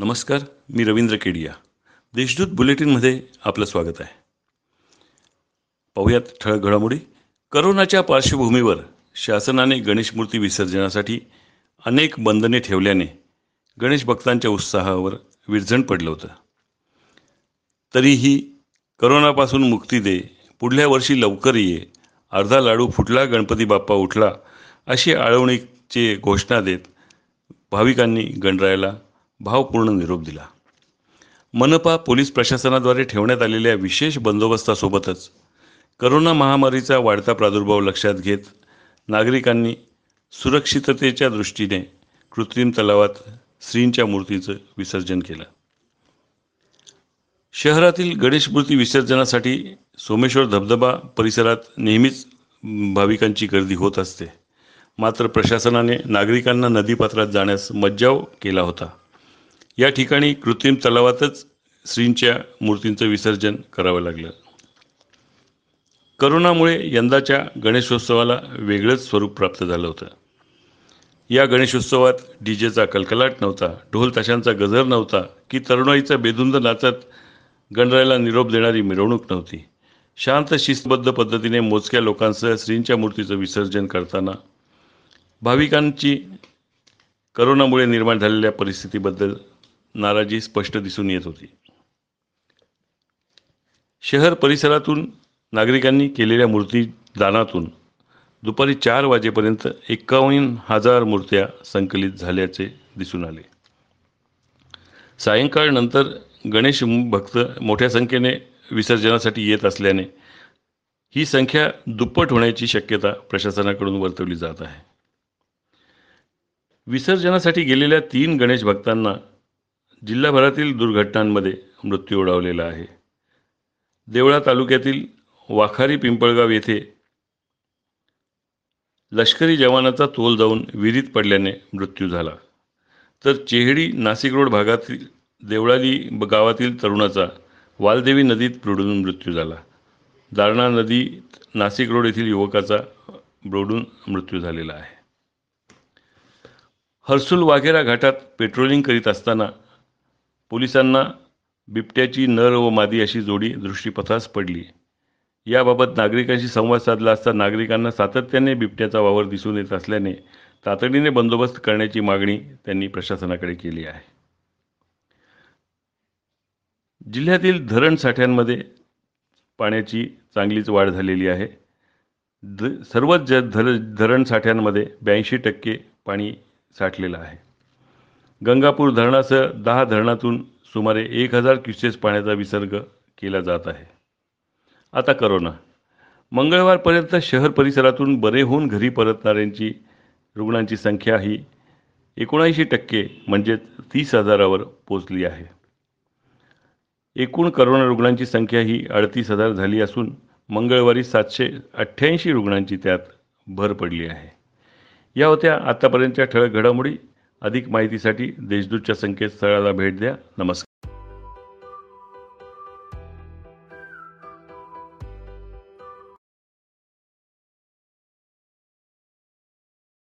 नमस्कार मी रवींद्र केडिया. देशदूत बुलेटिनमध्ये आपलं स्वागत आहे. पाहुयात ठळक घडामोडी. करोनाच्या पार्श्वभूमीवर शासनाने गणेश मूर्ती विसर्जनासाठी अनेक बंधने ठेवल्याने गणेश भक्तांच्या उत्साहावर विरजण पडलं होतं. तरीही करोनापासून मुक्ती दे पुढल्या वर्षी लवकर ये अर्धा लाडू फुटला गणपती बाप्पा उठला अशी आळवणीचे घोषणा देत भाविकांनी गणरायाला भावपूर्ण निरोप दिला. मनपा पोलीस प्रशासनाद्वारे ठेवण्यात आलेल्या विशेष बंदोबस्तासोबतच करोना महामारीचा वाढता प्रादुर्भाव लक्षात घेत नागरिकांनी सुरक्षिततेच्या दृष्टीने कृत्रिम तलावात श्रींच्या मूर्तीचं विसर्जन केलं. शहरातील गणेश मूर्ती विसर्जनासाठी सोमेश्वर धबधबा परिसरात नेहमीच भाविकांची गर्दी होत असते. मात्र प्रशासनाने नागरिकांना नदीपात्रात जाण्यास मज्जाव केला होता. या ठिकाणी कृत्रिम तलावातच श्रींच्या मूर्तींचं विसर्जन करावं लागलं. करोनामुळे यंदाच्या गणेशोत्सवाला वेगळंच स्वरूप प्राप्त झालं होतं. या गणेशोत्सवात डीजेचा कलकलाट नव्हता ढोल ताशांचा गजर नव्हता की तरुणाईचा बेधुंद नाचत गणरायाला निरोप देणारी मिरवणूक नव्हती. शांत शिस्तबद्ध पद्धतीने मोजक्या लोकांसह श्रींच्या मूर्तीचं विसर्जन करताना भाविकांची करोनामुळे निर्माण झालेल्या परिस्थितीबद्दल नाराजी स्पष्ट दिसून येत होती. शहर परिसरातून नागरिकांनी केलेल्या मूर्ती दानातून दुपारी चार वाजेपर्यंत एकावन्न हजार मूर्त्या संकलित झाल्याचे दिसून आले. सायंकाळनंतर गणेश भक्त मोठ्या संख्येने विसर्जनासाठी येत असल्याने ही संख्या दुप्पट होण्याची शक्यता प्रशासनाकडून वर्तवली जात आहे. विसर्जनासाठी गेलेल्या तीन गणेश भक्तांना जिल्हाभरातील दुर्घटनांमध्ये मृत्यू ओढावलेला आहे. देवळा तालुक्यातील वाखारी पिंपळगाव येथे लष्करी जवानाचा तोल जाऊन विहिरीत पडल्याने मृत्यू झाला. तर चेहडी नाशिक रोड भागातील देवळाली गावातील तरुणाचा वालदेवी नदीत बुडून मृत्यू झाला. दारणा नदी नाशिक रोड येथील युवकाचा बुडून मृत्यू झालेला आहे. हर्सुल वाघेरा घाटात पेट्रोलिंग करीत असताना पोलिसांना बिबट्याची नर व मादी अशी जोडी दृष्टीपथास पडली. याबाबत नागरिकांशी संवाद साधला असता नागरिकांना सातत्याने बिबट्याचा वावर दिसून येत असल्याने तातडीने बंदोबस्त करण्याची मागणी त्यांनी प्रशासनाकडे केली आहे. जिल्ह्यातील धरण साठ्यांमध्ये पाण्याची चांगलीच वाढ झालेली आहे. द सर्वच ज धर धरण साठ्यांमध्ये ब्याऐंशी टक्के पाणी साठलेलं आहे. गंगापूर धरणासह दहा धरणातून सुमारे एक हजार क्युसेस पाण्याचा विसर्ग केला जात आहे. आता करोना. मंगळवारपर्यंत शहर परिसरातून बरे होऊन घरी परतणाऱ्यांची रुग्णांची संख्या ही एकोणऐंशी टक्के म्हणजेच तीस हजारावर पोचली आहे. एकूण करोना रुग्णांची संख्या ही अडतीस हजार झाली असून मंगळवारी सातशे अठ्ठ्याऐंशी रुग्णांची त्यात भर पडली आहे. या होत्या आत्तापर्यंतच्या ठळक घडामोडी. अधिक माहितीसाठी देशदूतच्या संकेतस्थळाला भेट द्या. नमस्कार.